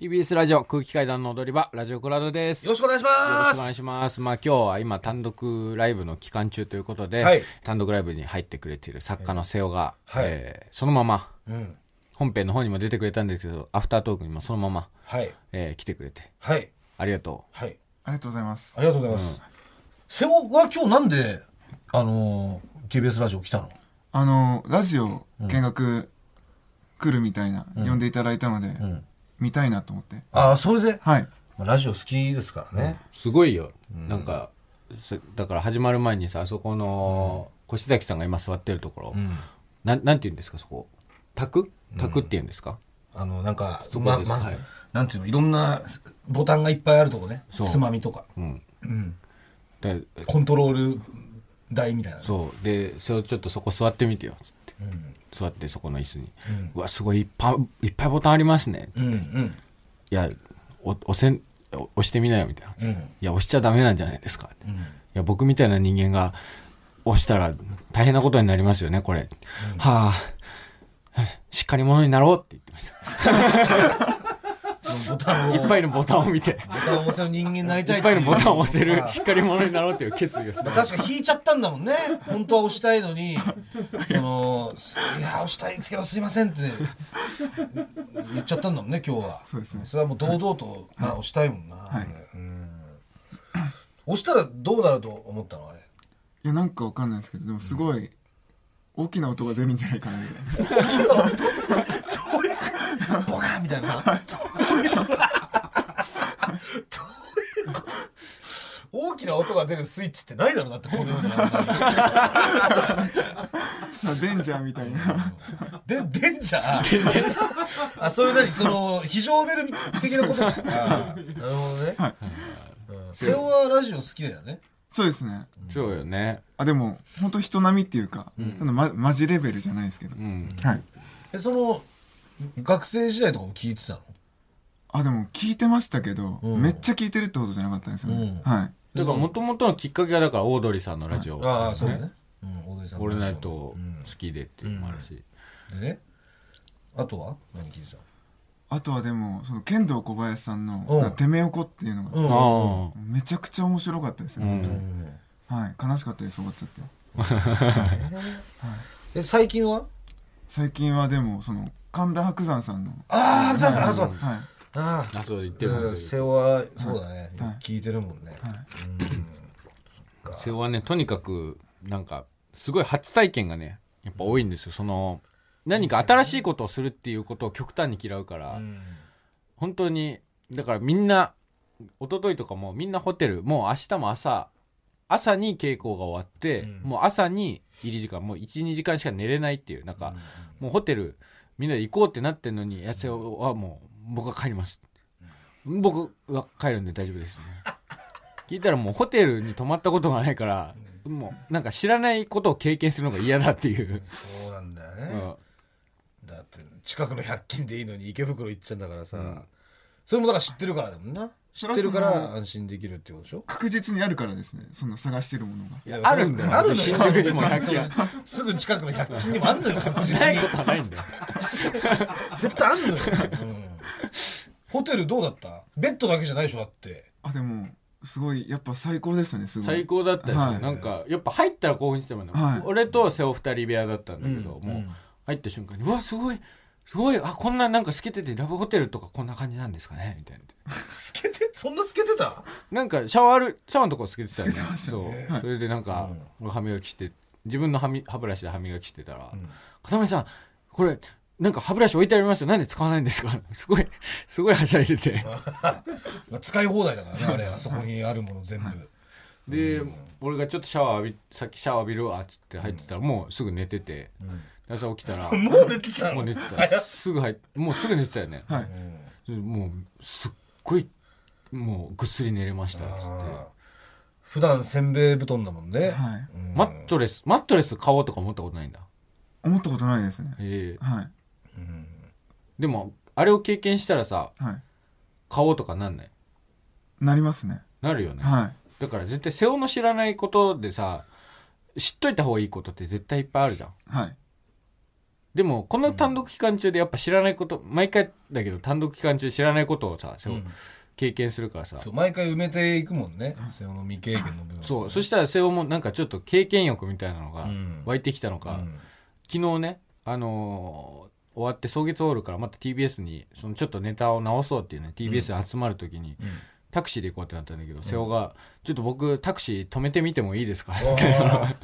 TBS ラジオ空気階段の踊り場ラジオクラウドです。よろしくお願いしよろますしくお願いします。まあ今日は今単独ライブの期間中ということで、はい。単独ライブに入ってくれている作家の瀬尾が、はい。えーそのままうん。本編の方にも出てくれたんですけど、アフタートークにもそのまま、はい。えー来てくれて、はい。ありがとはい。ありがとうございます。あ。りがとうございます、瀬尾は今日なんであのー TBS ラジオ来たの？あの、ラジオ見学来るみたいな、呼んでいただいたので、ん見たいなと思って。ああそれで、はい。まあラジオ好きですからね、う。すごいよ。なんか、そだから始まる前にさ、あそこの、越崎さんが今座ってるところ、うん。なん、なんて言うんですか、そこ？卓卓って言うんですか、あのなんかままず、はい。なんていうのいろんなボタンがいっぱいあるとこね。そう。つまみとか、うん。うん、でコントロール台みたいなねそう。で、瀬尾ちょっとそこ座ってみてよ、つって。うん座ってそこの椅子に。うんうわ、すごいいっぱい、いっぱいボタンありますね。うんうんいや、お押せ押してみなよ、みたいな。いうんや、押しちゃダメなんじゃないですか。いうんや、僕みたいな人間が押したら大変なことになりますよね、これ。はあ、しっかり者になろうって言ってました。ボタンを。いっぱいのボタンを見て、ボタンを押せる人間になりたいいっぱいのボタンを押せある、しっかり者になろうっていう決意をして。まあ、確か引いちゃったんだもんね本当は押したいのにその「いや押したいんですけどすいません」って言っちゃったんだもんね今日は。そうですね。それはもう堂々と、まあ、押したいもんな、はい。うん。押したらどうなると思ったのあれ？いや、なんかわかんないですけど、でもすごい、大きな音が出るんじゃないかな、みたいな。ボカーンみたいなどういうこと？大きな音が出るスイッチってないだろうだってこの世にあデンジャーみたいな。んなにでデンジャー？あそういう何？その非常ベル的なこと？あーなるほどね、はいうん瀬尾はラジオ好きだよねそうですね。そうよね。あ、でも、本当人並みっていうか、そのま、マジレベルじゃないですけど。うん。はい。えその学生時代とかも聞いてたの？あ、でも聞いてましたけど、うん。めっちゃ聞いてるってことじゃなかったんですよね。うん。はい。だから元々のきっかけはだからオードリーさんのラジオ。ああそうだね、うん、大鳥さんの俺ラジオ。ナイト好きでっていうのもあるし。でねあとは？何聞いてたあとはでも、その、剣道小林さんのうん、なんかてめおこっていうのが、のああ。めちゃくちゃ面白かったですね、うん。本当に。うんはい、悲しかったです終わっちゃって。え最近は？最近はでもその神田伯山さんの。ああそうそうそう。はい。ああ、そう言ってあます瀬尾はそうだね。はい。聞いてるもんね。瀬尾はね、とにかく、なんか、すごい初体験がね、やっぱ多いんですよ。その、何か新しいことをするっていうことを極端に嫌うから、うん。本当に、だからみんな、一昨日とかもみんなホテル、もう明日も朝、朝に稽古が終わって、うん。もう朝に入り時間、もう1、2時間しか寝れないっていう、なんか、もうホテル、みんなで行こうってなってんのに、やつはもう、僕は帰ります。僕は帰るんで大丈夫です、ね。聞いたらもうホテルに泊まったことがないから、もうなんか知らないことを経験するのが嫌だっていう。そうなんだようねん。だって近くの100均でいいのに池袋行っちゃうんだからさ。それもだから知ってるからだもんな。知ってるから安心できるってことでしょ？確実にあるからですね。その探してるものが。いやあるんだよ。あるのよ。新宿にも100均。そうすぐ近くの100均にもあんのよ確実に。ないことはないんだよ。絶対あんのよ、うん。ホテルどうだった？ベッドだけじゃないでしょだって。あでもすごいやっぱ最高でしたねすごい。最高だったですよ、はい。なんかやっぱ入ったら興奮してもね、はい。俺と瀬尾二人部屋だったんだけど、うん。もう入った瞬間にうわすごいすごいあこんななんか透けててラブホテルとかこんな感じなんですかね？みたいな。透けて？そんな透けてた？なんかシャワールシャワーのとこ透けてたよね。透けてましたそう、ねそれでなんか、俺歯磨きして自分の歯み歯ブラシで歯磨きしてたらん「かたまりさんこれなんか歯ブラシ置いてありますよ。なんで使わないんですか?」すごいすごいはしゃいでて。まあ使い放題だからねあれあそこにあるもの全部。で、俺がちょっとシャワー浴びさっきシャワー浴びるわっつって入ってたら、もうすぐ寝てて、で朝起きたら もう寝てたの？もう寝てた。すぐ入っもうすぐ寝てたよね、はい。でもうすっごいもうぐっすり寝れましたっつって。普段せんべい布団だもんね、はい。うん。マットレスマットレス買おうとか思ったことないんだ。思ったことないですね。ええ。はいでもあれを経験したらさはい。買おうとかなんない？なりますね。なるよね、はい。だから絶対瀬尾の知らないことでさ知っといた方がいいことって絶対いっぱいあるじゃん。はい。でもこの単独期間中でやっぱ知らないこと毎回だけど単独期間中知らないことをさそううん。経験するからさ。そう毎回埋めていくもんね。瀬尾の未経験の部分そうそしたら瀬尾もなんかちょっと経験欲みたいなのがうん。湧いてきたのか、うん。昨日ねあのー終わって草月ホールからまた TBS にそのちょっとネタを直そうっていうね TBS で集まる時に、タクシーで行こうってなったんだけど、瀬尾が「ちょっと僕タクシー止めてみてもいいですか?」ってあ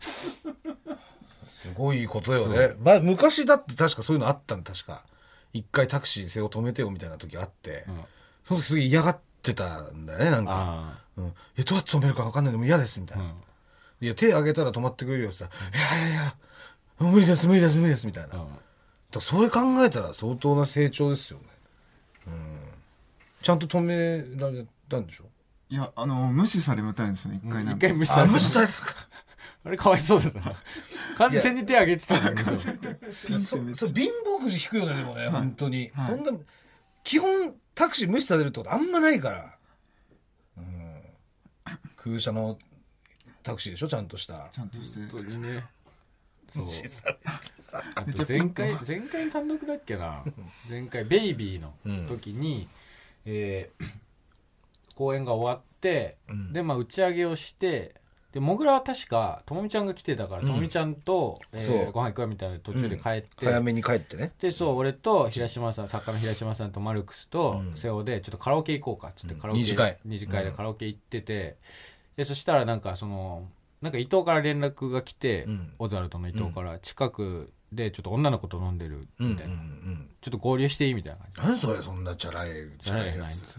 すごいことよね、まあ、昔だって確かそういうのあったん確か。一回タクシー背を止めてよみたいな時あって、うん。その時すげえ嫌がってたんだよねなんか。あ「うん、えどうやって止めるか分かんないでも嫌です」みたいあ、うな「ん。いや手挙げたら止まってくれるよ」って言ったら「いやいやいや無理です無理です無理です」みたいな、だそれ考えたら相当な成長ですよね。うん。ちゃんと止められたんでしょ？いやあの無視されたいんですよ一回なんか。一回無視され無視された あれかわいそうだな。完全に手挙げてたんだけど。ピンってそめっちゃそれ貧乏くじ引くよねでもね、本当に、はい。そんな基本タクシー無視されるってことあんまないから、うん、空車のタクシーでしょちゃんとした。ちゃんとして。本当にねそう。前回前回単独だっけな？前回ベイビーの時に、えー 公演が終わって、うん。でまあ打ち上げをしてでもぐらは確かともみちゃんが来てたから、うん。ともみちゃんと、えーご飯行くわみたいな途中で帰って、早めに帰ってね。でそう俺と平島さん作家の平島さんとマルクスとうん。瀬尾でちょっとカラオケ行こうかっつってうんカラオケ、二次会。二次会でカラオケ行ってて、でそしたらなんかそのなんか伊藤から連絡が来て、うん。オズワルドの伊藤から近くでちょっと女の子と飲んでるうんみたいな、うんちょっと合流していいみたいな感じ。何それそんなチャラいチャラいやつ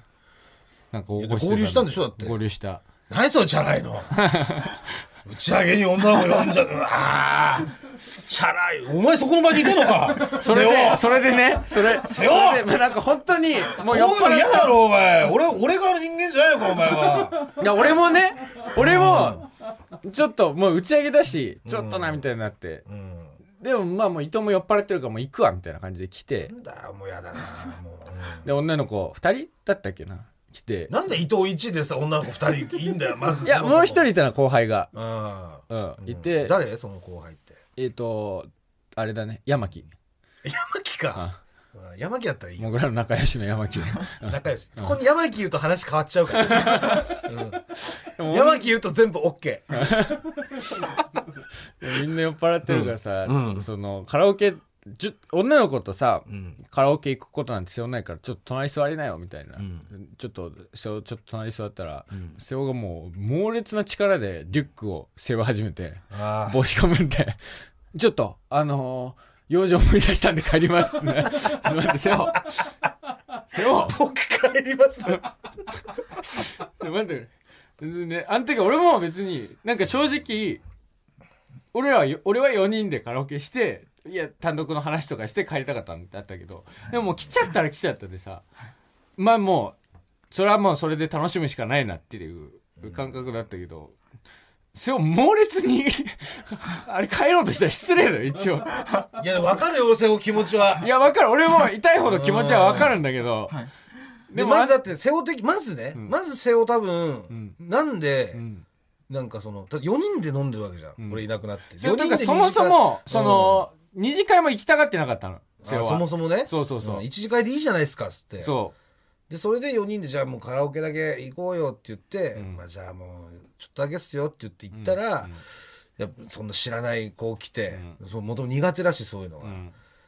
なんかいや合流したんでしょ？だって。合流した。何それチャラいの？打ち上げに女の子呼んじゃう。うわー。チャラい。お前そこの場にいたのか？それでそれでねそれそれ尾でまあなんか本当にもこういう酔っ払っ嫌だろお前。俺俺側の人間じゃないのかお前は。いや俺もね俺もちょっともう打ち上げだしちょっとなみたいになって、うん。でもまあもう伊藤も酔っ払ってるからもう行くわみたいな感じで来て。なんだよもうやだなもう、うん。で女の子2人だったっけな？来て。なんで伊藤一でさ女の子二人いいんだよまずいやもう一人いたな後輩が。あうんいて。誰？その後輩って。えっ、とあれだね山木。山木か山木だったらいいよ。もぐらの仲良しの山木。仲良し。そこに山木言うと話変わっちゃうから、でも山木言うと全部 OK みんな酔っ払ってるからさ、うん。うん。そのカラオケじゅ女の子とさ、うん。カラオケ行くことなんて背負ないからちょっと隣座りなよみたいな、うん。ちょっとちょっと隣座ったら、ん瀬尾がもう猛烈な力でリュックを背負い始めてあ帽子かぶってちょっとあのー用事思い出したんで帰りますね。ちょっと待って瀬尾瀬尾僕帰りますよ。ちょっと待ってくれ。全然ねあの時俺も別になんか正直俺らはよ俺は4人でカラオケしていや単独の話とかして帰りたかったんだったけどでももう来ちゃったら来ちゃったでさ。まあもうそれはもうそれで楽しむしかないなっていう感覚だったけどそれを猛烈に あれ帰ろうとしたら失礼だよ一応。いや分かるよ瀬尾気持ちは。いや分かる。俺も痛いほど気持ちは分かるんだけど。はい。でまずだって瀬尾的まずね、ん。まず瀬尾多分、なんで、うん。なんかそのだ4人で飲んでるわけじゃん、うん。俺いなくなって。そ人でそもそも、その、二次会も行きたがってなかったの。そもそもね。そうそうそう。ん。一次会でいいじゃないですかっつって。そでそれで4人でじゃあもうカラオケだけ行こうよって言って、うん。まあ、じゃあもうちょっとだけっすよって言って行ったら、やっぱそんな知らない子来て、そうもともと苦手だしそういうのが。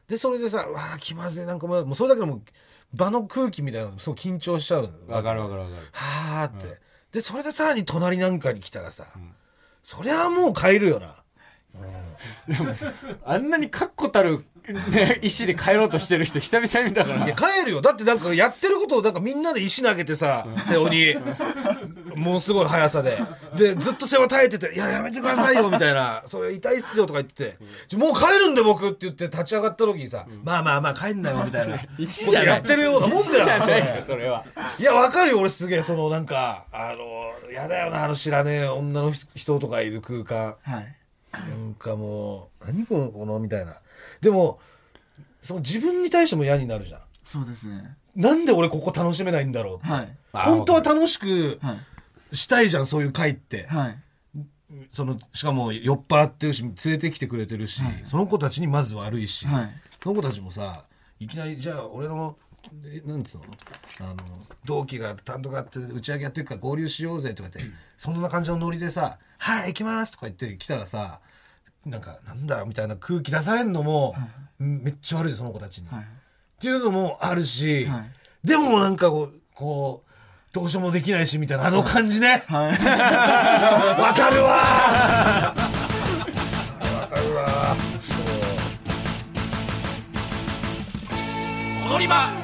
でそれでさうわあ気まずい。なんかもうそれだけでもう場の空気みたいなのすごい緊張しちゃう。わかるわかるわかる。はあって、でそれでさらに隣なんかに来たらさ、そりゃもう帰るよなあんなに確固たる、ね、意思で帰ろうとしてる人久々に見たから。いや。帰るよ。だってなんかやってることをなんかみんなで石投げてさ瀬尾に。もうすごい速さで。でずっと瀬尾耐えてて「いややめてくださいよ」みたいな「それ痛いっすよ」とか言ってて「ちょもう帰るんで僕」って言って立ち上がった時にさ「まあまあまあ帰んなよ」みたいな。石じゃない。やってるようなもんだよ。石じゃないよそれそれは。いやわかるよ俺すげえそのなんかあのやだよなあの知らねえ女の人とかいる空間。はいなんかもう何このこのみたいな。でもその自分に対しても嫌になるじゃん。そうですね。なんで俺ここ楽しめないんだろうって。はい。あ本当は楽しくはい。したいじゃんそういう会って。はい。そのしかも酔っ払ってるし連れてきてくれてるし、その子たちにまず悪いし、はい。その子たちもさいきなりじゃあ俺のえなんつうの？あの同期が単独やって打ち上げやってるから合流しようぜとか言って、そんな感じのノリでさ「はい行きます」とか言って来たらさなんかなんだみたいな空気出されんのも、めっちゃ悪いその子たちに、はいっていうのもあるし、はい。でもなんかこうこうどうしようもできないしみたいなあの感じね。はい。わかるわわかるわそう。踊り場